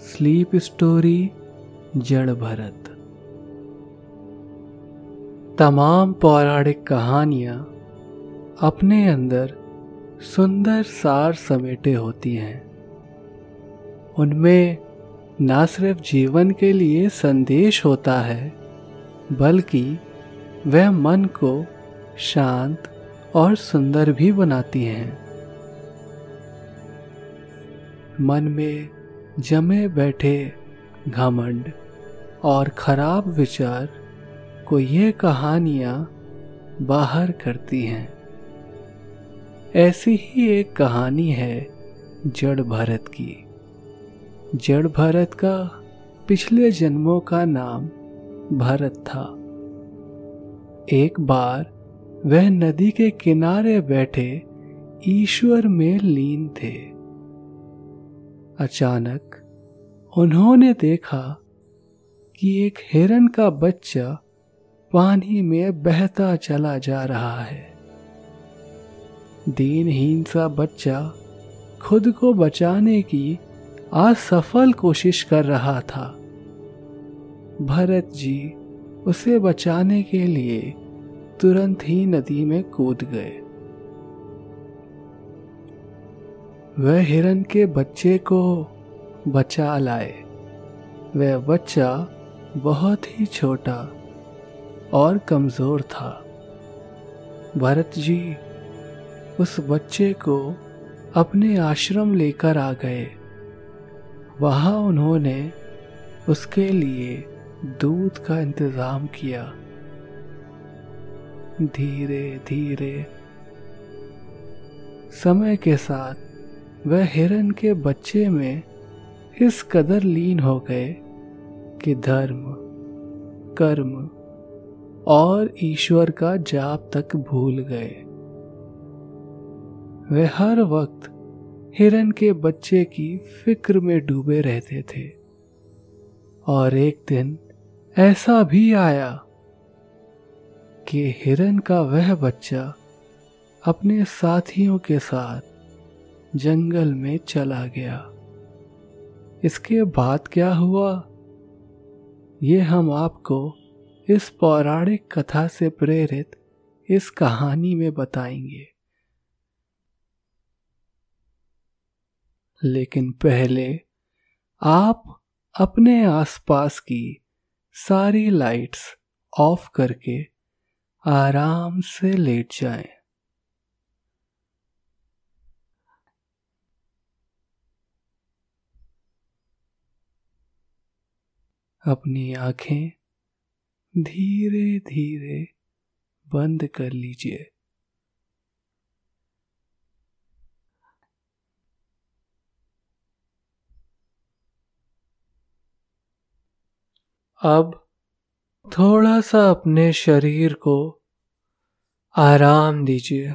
Sleep story जड़ भरत तमाम पौराणिक कहानियाँ अपने अंदर सुंदर सार समेटे होती हैं। उनमें न सिर्फ़ जीवन के लिए संदेश होता है, बल्कि वह मन को शांत और सुंदर भी बनाती हैं। मन में जमे बैठे घमंड और खराब विचार को ये कहानियाँ बाहर करती हैं। ऐसी ही एक कहानी है जड़ भरत की। जड़ भरत का पिछले जन्मों का नाम भरत था। एक बार वह नदी के किनारे बैठे ईश्वर में लीन थे। अचानक उन्होंने देखा कि एक हिरन का बच्चा पानी में बहता चला जा रहा है। दीनहीन सा बच्चा खुद को बचाने की असफल कोशिश कर रहा था। भरत जी उसे बचाने के लिए तुरंत ही नदी में कूद गए। वह हिरन के बच्चे को बचा लाए। वह बच्चा बहुत ही छोटा और कमज़ोर था। भरत जी उस बच्चे को अपने आश्रम लेकर आ गए। वहाँ उन्होंने उसके लिए दूध का इंतज़ाम किया। धीरे धीरे समय के साथ वह हिरन के बच्चे में इस कदर लीन हो गए कि धर्म, कर्म और ईश्वर का जाप तक भूल गए। वे हर वक्त हिरन के बच्चे की फ़िक्र में डूबे रहते थे। और एक दिन ऐसा भी आया कि हिरन का वह बच्चा अपने साथियों के साथ जंगल में चला गया। इसके बाद क्या हुआ ये हम आपको इस पौराणिक कथा से प्रेरित इस कहानी में बताएँगे लेकिन पहले आप अपने आसपास की सारी लाइट्स ऑफ़ करके आराम से लेट जाएँ। अपनी आँखें धीरे धीरे बंद कर लीजिए। अब थोड़ा सा अपने शरीर को आराम दीजिए।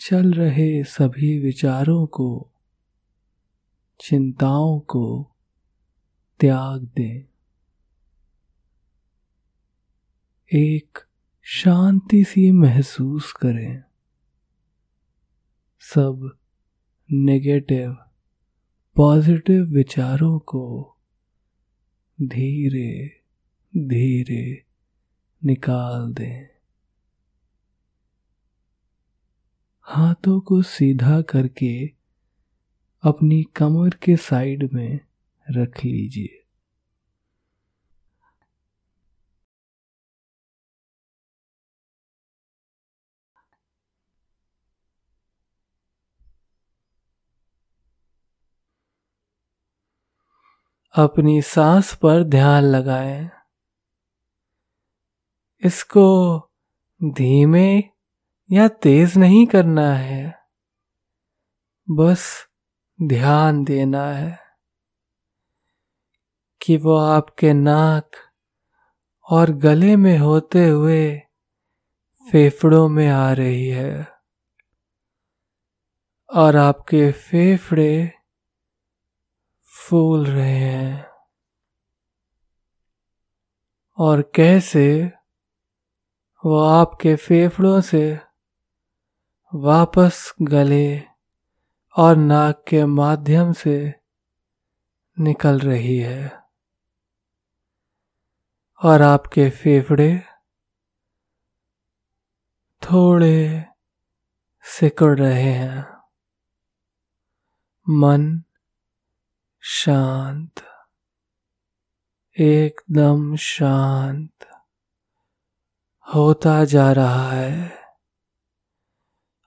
चल रहे सभी विचारों को, चिंताओं को त्याग दें। एक शांति सी महसूस करें। सब नेगेटिव पॉजिटिव विचारों को धीरे धीरे निकाल दें। हाथों को सीधा करके अपनी कमर के साइड में रख लीजिए। अपनी सांस पर ध्यान लगाएँ। इसको धीमे या तेज नहीं करना है। बस ध्यान देना है कि वो आपके नाक और गले में होते हुए फेफड़ों में आ रही है और आपके फेफड़े फूल रहे हैं। और कैसे वो आपके फेफड़ों से वापस गले और नाक के माध्यम से निकल रही है। और आपके फेफड़े थोड़े सिकुड़ रहे हैं। मन शांत, एकदम शांत होता जा रहा है।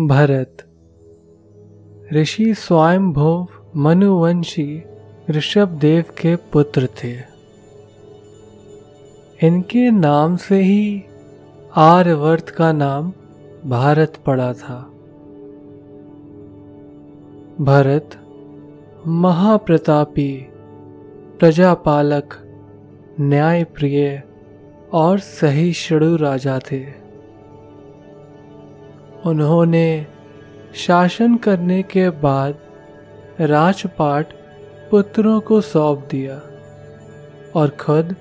भरत। ऋषि स्वयंभव मनुवंशी ऋषभ देव के पुत्र थे। इनके नाम से ही आर्यवर्त का नाम भारत पड़ा था। भरत, महाप्रतापी, प्रजापालक, न्यायप्रिय और सहिष्णु राजा थे। उन्होंने शासन करने के बाद राजपाट पुत्रों को सौंप दिया और खुद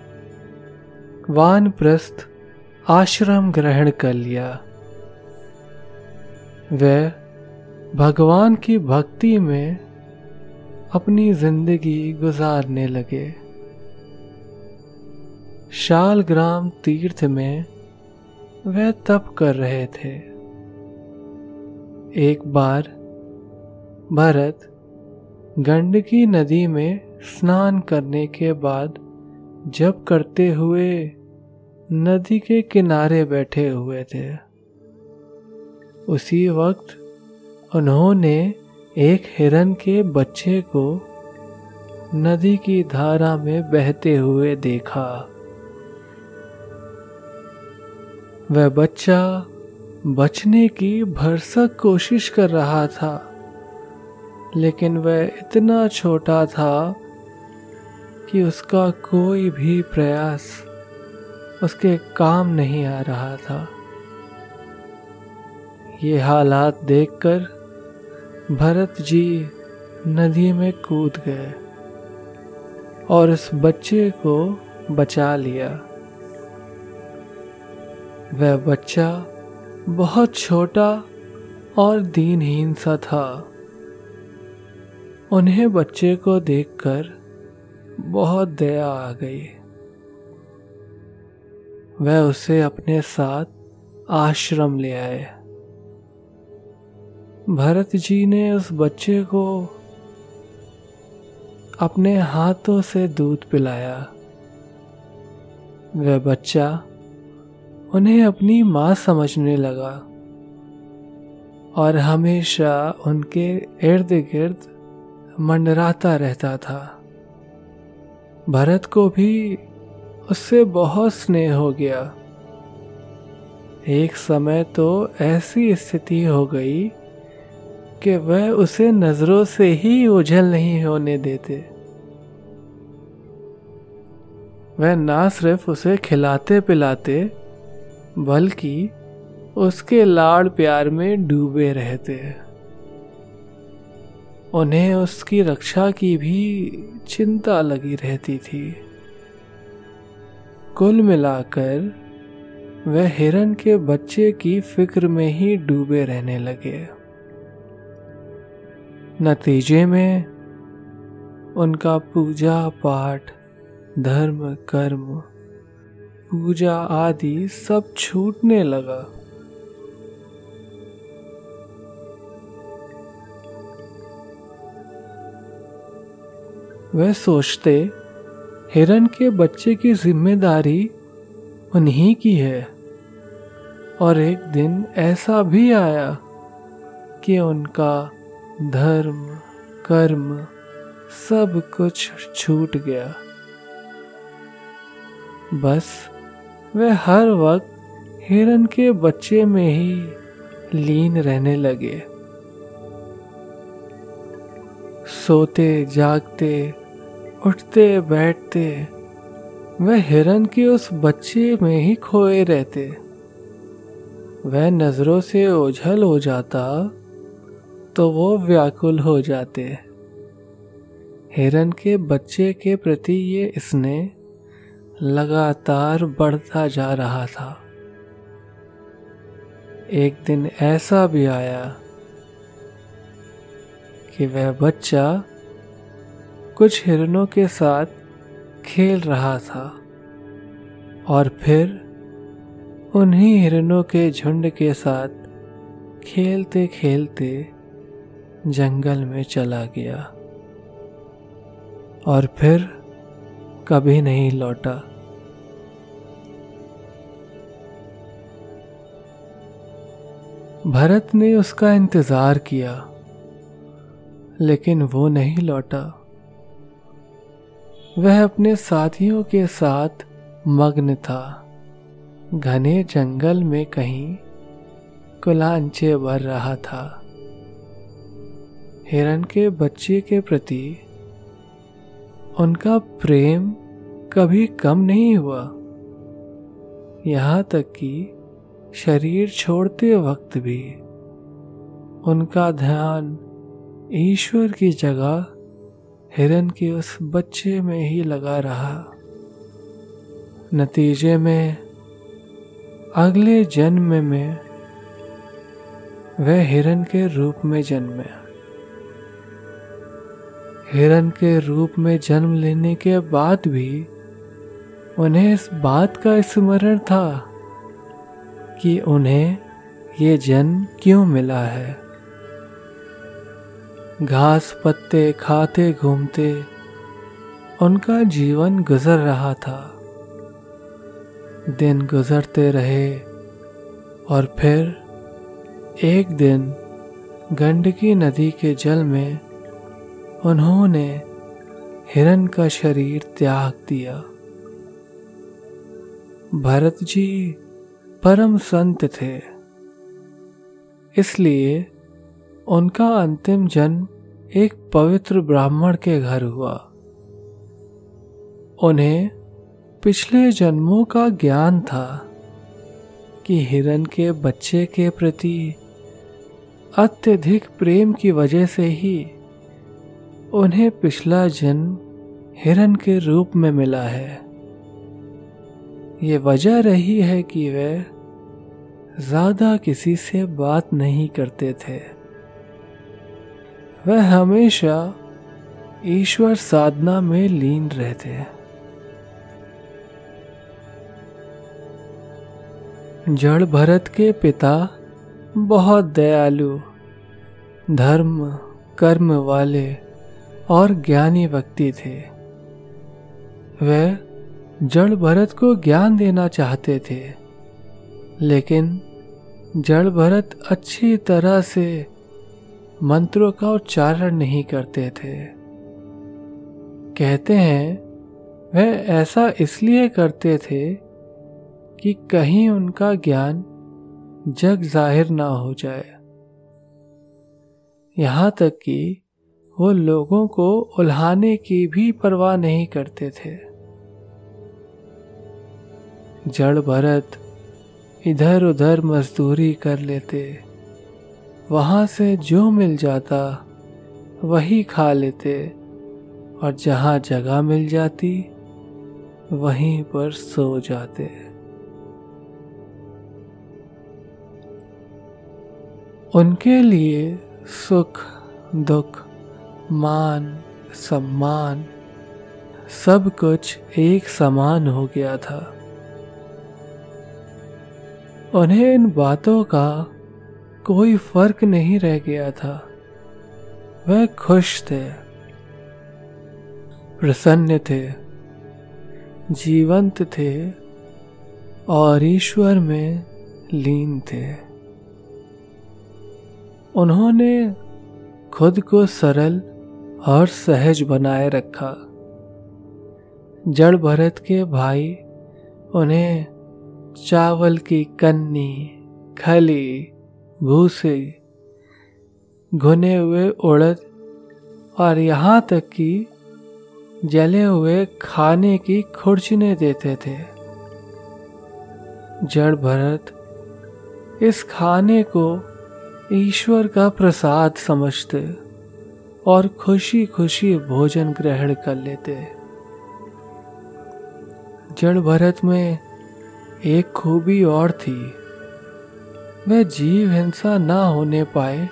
वानप्रस्थ आश्रम ग्रहण कर लिया। वे भगवान की भक्ति में अपनी ज़िंदगी गुजारने लगे। शालग्राम तीर्थ में वह तप कर रहे थे। एक बार भरत गंडकी नदी में स्नान करने के बाद जब करते हुए नदी के किनारे बैठे हुए थे। उसी वक्त उन्होंने एक हिरन के बच्चे को नदी की धारा में बहते हुए देखा। वह बच्चा बचने की भरसक कोशिश कर रहा था, लेकिन वह इतना छोटा था कि उसका कोई भी प्रयास उसके काम नहीं आ रहा था। ये हालात देखकर भरत जी नदी में कूद गए और उस बच्चे को बचा लिया। वह बच्चा बहुत छोटा और दीनहीन सा था। उन्हें बच्चे को देखकर बहुत दया आ गई। वह उसे अपने साथ आश्रम ले आए। भरत जी ने उस बच्चे को अपने हाथों से दूध पिलाया। वह बच्चा उन्हें अपनी माँ समझने लगा और हमेशा उनके इर्द गिर्द मंडराता रहता था। भरत को भी उससे बहुत स्नेह हो गया। एक समय तो ऐसी स्थिति हो गई कि वह उसे नज़रों से ही ओझल नहीं होने देते। वह ना सिर्फ़ उसे खिलाते पिलाते बल्कि उसके लाड़ प्यार में डूबे रहते उन्हें उसकी रक्षा की भी चिंता लगी रहती थी। कुल मिलाकर वह हिरन के बच्चे की फ़िक्र में ही डूबे रहने लगे। नतीजे में उनका पूजा पाठ, धर्म, कर्म पूजा आदि सब छूटने लगा। वह सोचते, हिरन के बच्चे की ज़िम्मेदारी उन्हीं की है। और एक दिन ऐसा भी आया कि उनका धर्म, कर्म सब कुछ छूट गया। बस वह हर वक्त हिरन के बच्चे में ही लीन रहने लगे। सोते, जागते, उठते, बैठते, वह हिरन के उस बच्चे में ही खोए रहते। वह नज़रों से ओझल हो जाता तो वो व्याकुल हो जाते। हिरन के बच्चे के प्रति ये इसने लगातार बढ़ता जा रहा था। एक दिन ऐसा भी आया कि वह बच्चा कुछ हिरनों के साथ खेल रहा था और फिर उन्हीं हिरनों के झुंड के साथ खेलते खेलते जंगल में चला गया और फिर कभी नहीं लौटा। भरत ने उसका इंतज़ार किया, लेकिन वो नहीं लौटा। वह अपने साथियों के साथ मग्न था। घने जंगल में कहीं कुलांचे भर रहा था। हिरण के बच्चे के प्रति उनका प्रेम कभी कम नहीं हुआ। यहाँ तक कि शरीर छोड़ते वक्त भी उनका ध्यान ईश्वर की जगह हिरन के उस बच्चे में ही लगा रहा। नतीजे में अगले जन्म में वह हिरन के रूप में जन्मे। हिरन के रूप में जन्म लेने के बाद भी उन्हें इस बात का स्मरण था कि उन्हें ये जन्म क्यों मिला है। घास पत्ते खाते घूमते उनका जीवन गुजर रहा था। दिन गुजरते रहे और फिर एक दिन गंडकी नदी के जल में उन्होंने हिरन का शरीर त्याग दिया। भरत जी परम संत थे। इसलिए उनका अंतिम जन्म एक पवित्र ब्राह्मण के घर हुआ। उन्हें पिछले जन्मों का ज्ञान था कि हिरन के बच्चे के प्रति अत्यधिक प्रेम की वजह से ही उन्हें पिछला जन्म हिरन के रूप में मिला है। ये वजह रही है कि वे ज़्यादा किसी से बात नहीं करते थे। वह हमेशा ईश्वर साधना में लीन रहते जड़ भरत के पिता बहुत दयालु, धर्म, कर्म वाले और ज्ञानी व्यक्ति थे। वह जड़ भरत को ज्ञान देना चाहते थे, लेकिन जड़ भरत अच्छी तरह से मंत्रों का उच्चारण नहीं करते थे। कहते हैं वह ऐसा इसलिए करते थे कि कहीं उनका ज्ञान जग ज़ाहिर ना हो जाए। यहाँ तक कि वो लोगों को उल्हाने की भी परवाह नहीं करते थे। जड़ भरत इधर उधर मजदूरी कर लेते, वहाँ से जो मिल जाता, वही खा लेते, और जहाँ जगह मिल जाती, वहीं पर सो जाते। उनके लिए सुख, दुख मान, सम्मान, सब कुछ एक समान हो गया था। उन्हें इन बातों का कोई फ़र्क नहीं रह गया था। वह खुश थे, प्रसन्न थे, जीवंत थे और ईश्वर में लीन थे। उन्होंने खुद को सरल और सहज बनाए रखा। जड़ भरत के भाई उन्हें चावल की कन्नी, खली, भूसे, घुने हुए उड़द और यहाँ तक कि जले हुए खाने की खुर्चने देते थे। जड़ भरत इस खाने को ईश्वर का प्रसाद समझते। और खुशी खुशी भोजन ग्रहण कर लेते जड़ भरत में एक खूबी और थी। वह जीव हिंसा ना होने पाए,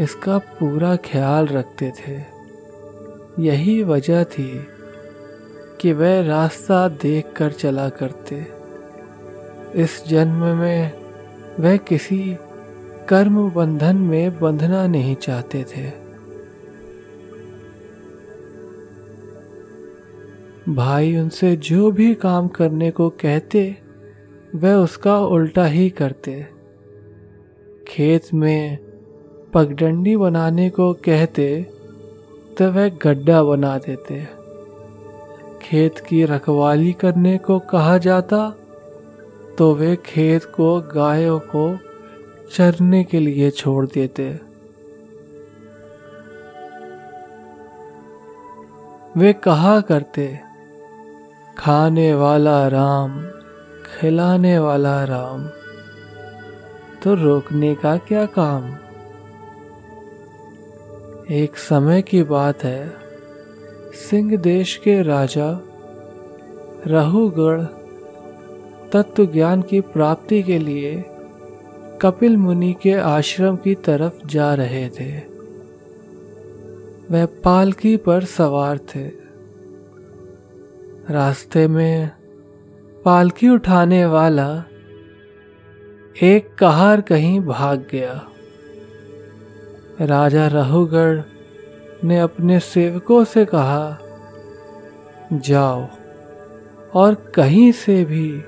इसका पूरा ख्याल रखते थे। यही वजह थी कि वह रास्ता देख कर चला करते। इस जन्म में वह किसी कर्म बंधन में बंधना नहीं चाहते थे। भाई उनसे जो भी काम करने को कहते, वह उसका उल्टा ही करते। खेत में पगडंडी बनाने को कहते तो वह गड्ढा बना देते। खेत की रखवाली करने को कहा जाता तो वे खेत को गायों को चरने के लिए छोड़ देते। वे कहा करते खाने वाला राम खिलाने वाला राम तो रोकने का क्या काम? एक समय की बात है, सिंह देश के राजा रहुगढ़ तत्व ज्ञान की प्राप्ति के लिए कपिल मुनि के आश्रम की तरफ़ जा रहे थे। वह पालकी पर सवार थे। रास्ते में पालकी उठाने वाला एक कहार कहीं भाग गया। राजा रहुगढ़ ने अपने सेवकों से कहा, जाओ और कहीं से भी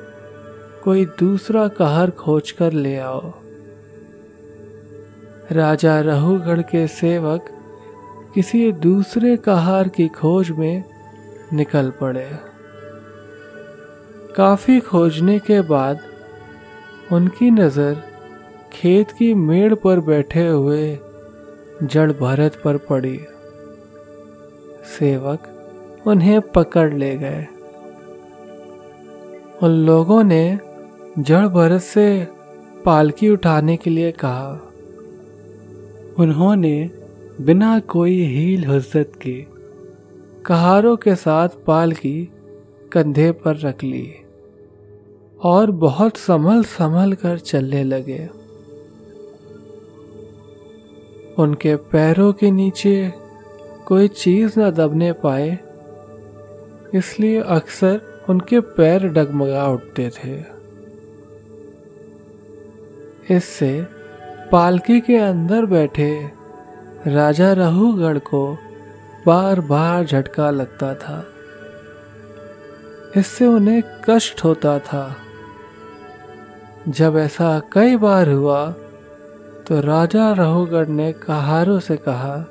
कोई दूसरा कहर खोज कर ले आओ। राजा रहुगढ़ के सेवक किसी दूसरे कहार की खोज में निकल पड़े। काफ़ी खोजने के बाद उनकी नज़र खेत की मेड़ पर बैठे हुए जड़ भरत पर पड़ी। सेवक उन्हें पकड़ ले गए। उन लोगों ने जड़ भरत से पालकी उठाने के लिए कहा। उन्होंने बिना कोई हील हज़रत के कहारों के साथ पालकी कंधे पर रख ली। और बहुत संभल संभल कर चलने लगे। उनके पैरों के नीचे कोई चीज़ न दबने पाए, इसलिए अक्सर उनके पैर डगमगा उठते थे। इससे पालकी के अंदर बैठे राजा रहुगढ़ को बार बार झटका लगता था। इससे उन्हें कष्ट होता था। जब ऐसा कई बार हुआ तो राजा रहुगढ़ ने कहारों से कहा,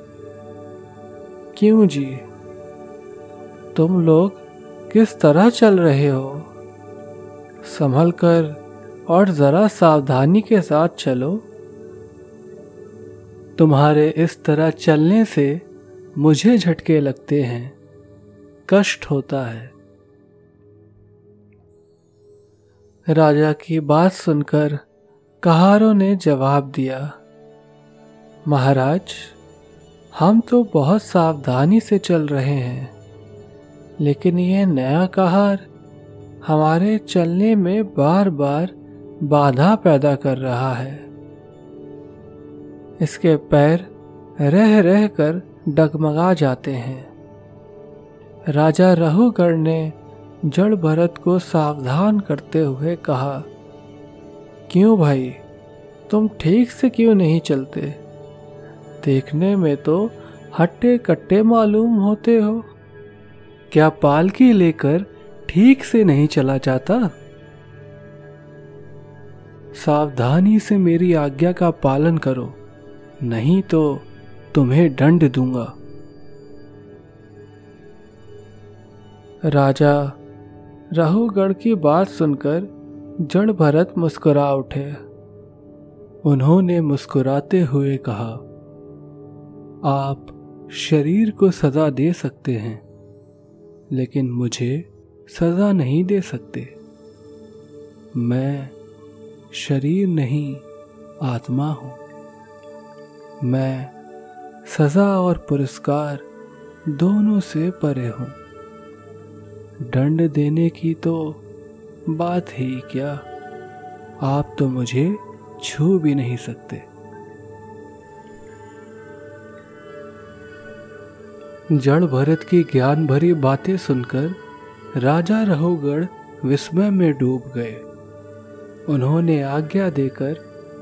क्यों जी? तुम लोग किस तरह चल रहे हो? संभल कर और जरा सावधानी के साथ चलो। तुम्हारे इस तरह चलने से मुझे झटके लगते हैं, कष्ट होता है। राजा की बात सुनकर कहारों ने जवाब दिया, महाराज, हम तो बहुत सावधानी से चल रहे हैं, लेकिन यह नया कहार हमारे चलने में बार बार बाधा पैदा कर रहा है। इसके पैर रह रह कर डगमगा जाते हैं। राजा रहुगढ़ ने जड़ भरत को सावधान करते हुए कहा, क्यों भाई? तुम ठीक से क्यों नहीं चलते? देखने में तो हट्टे कट्टे मालूम होते हो। क्या पालकी लेकर ठीक से नहीं चला जाता? सावधानी से मेरी आज्ञा का पालन करो, नहीं तो तुम्हें दंड दूँगा। राजा राहुगढ़ की बात सुनकर जड़ भरत मुस्कुरा उठे। उन्होंने मुस्कुराते हुए कहा, आप शरीर को सजा दे सकते हैं, लेकिन मुझे सजा नहीं दे सकते। मैं शरीर नहीं, आत्मा हूँ। मैं सजा और पुरस्कार दोनों से परे हूँ। दंड देने की तो बात ही क्या? आप तो मुझे छू भी नहीं सकते। जड़ भरत की ज्ञान भरी बातें सुनकर राजा रहोगढ़ विस्मय में डूब गए। उन्होंने आज्ञा देकर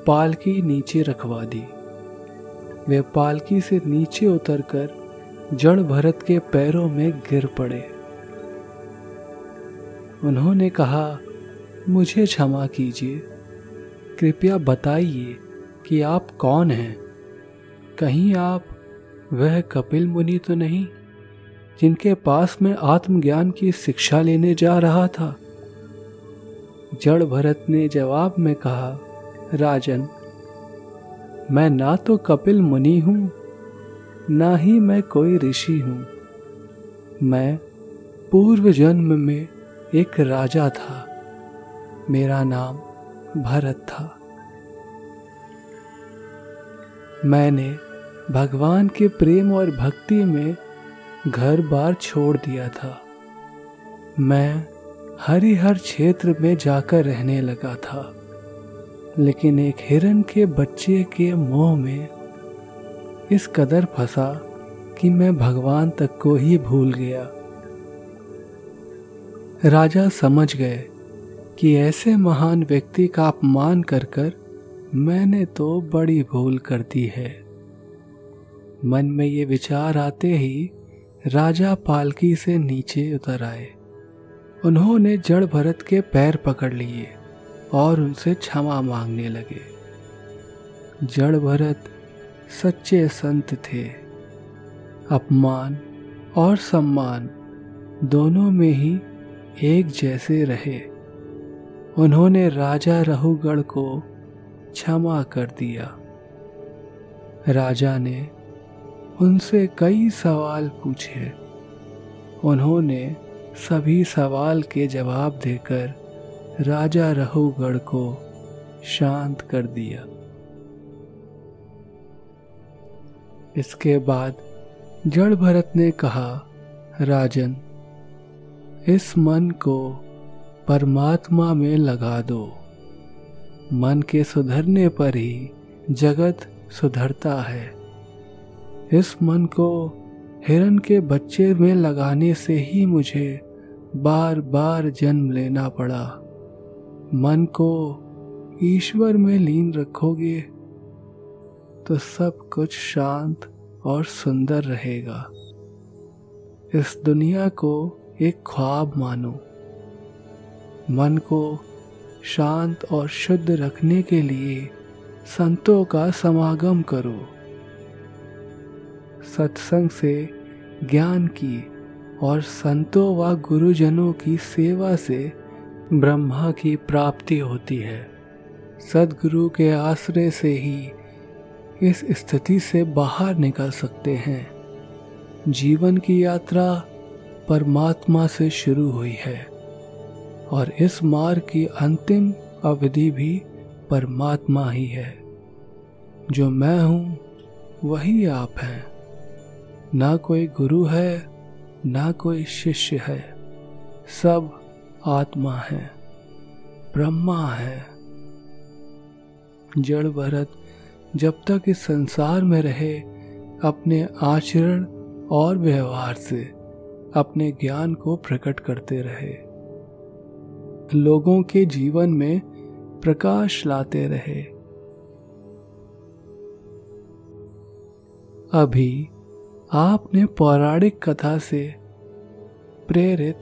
पालकी नीचे रखवा दी। वे पालकी से नीचे उतरकर जड़ भरत के पैरों में गिर पड़े। उन्होंने कहा, मुझे क्षमा कीजिए। कृपया बताइए कि आप कौन हैं? कहीं आप वह कपिल मुनि तो नहीं, जिनके पास मैं आत्मज्ञान की शिक्षा लेने जा रहा था? जड़ भरत ने जवाब में कहा, राजन, मैं ना तो कपिल मुनि हूँ, ना ही मैं कोई ऋषि हूँ। मैं पूर्व जन्म में एक राजा था। मेरा नाम भरत था। मैंने भगवान के प्रेम और भक्ति में घर बार छोड़ दिया था। मैं हरिहर क्षेत्र में जाकर रहने लगा था। लेकिन एक हिरन के बच्चे के मोह में इस कदर फंसा कि मैं भगवान तक को ही भूल गया। राजा समझ गए कि ऐसे महान व्यक्ति का अपमान कर कर मैंने तो बड़ी भूल कर दी है। मन में ये विचार आते ही राजा पालकी से नीचे उतर आए। उन्होंने जड़ भरत के पैर पकड़ लिए और उनसे क्षमा मांगने लगे। जड़ भरत सच्चे संत थे। अपमान और सम्मान दोनों में ही एक जैसे रहे। उन्होंने राजा रहुगढ़ को क्षमा कर दिया। राजा ने उनसे कई सवाल पूछे। उन्होंने सभी सवाल के जवाब देकर राजा रहुगढ़ को शांत कर दिया। इसके बाद जड़ भरत ने कहा, राजन इस मन को परमात्मा में लगा दो। मन के सुधरने पर ही जगत सुधरता है। इस मन को हिरन के बच्चे में लगाने से ही मुझे बार बार जन्म लेना पड़ा। मन को ईश्वर में लीन रखोगे तो सब कुछ शांत और सुंदर रहेगा। इस दुनिया को एक ख्वाब मानो। मन को शांत और शुद्ध रखने के लिए संतों का समागम करो। सत्संग से ज्ञान की और संतों व गुरुजनों की सेवा से ब्रह्मा की प्राप्ति होती है। सदगुरु के आश्रय से ही इस स्थिति से बाहर निकल सकते हैं। जीवन की यात्रा परमात्मा से शुरू हुई है और इस मार्ग की अंतिम अवधि भी परमात्मा ही है। जो मैं हूँ, वही आप हैं। ना कोई गुरु है, ना कोई शिष्य है। सब आत्मा है, ब्रह्मा है। जड़ भरत जब तक इस संसार में रहे, अपने आचरण और व्यवहार से अपने ज्ञान को प्रकट करते रहे। लोगों के जीवन में प्रकाश लाते रहे। अभी आपने पौराणिक कथा से प्रेरित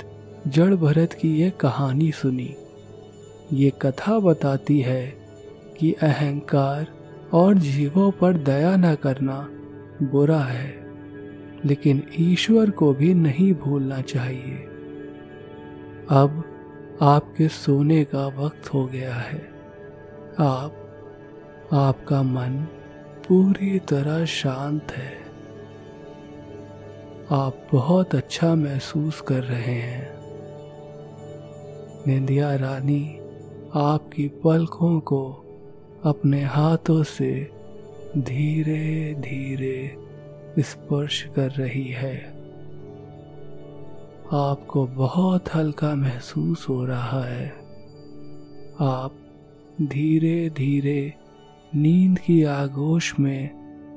जड़ भरत की यह कहानी सुनी। ये कथा बताती है कि अहंकार और जीवों पर दया न करना बुरा है। लेकिन ईश्वर को भी नहीं भूलना चाहिए। अब आपके सोने का वक्त हो गया है। आप, आपका मन पूरी तरह शांत है। आप बहुत अच्छा महसूस कर रहे हैं। निंदिया रानी आपकी पलकों को अपने हाथों से धीरे धीरे स्पर्श कर रही है। आपको बहुत हल्का महसूस हो रहा है। आप धीरे धीरे नींद की आगोश में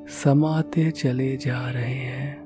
समाते चले जा रहे हैं।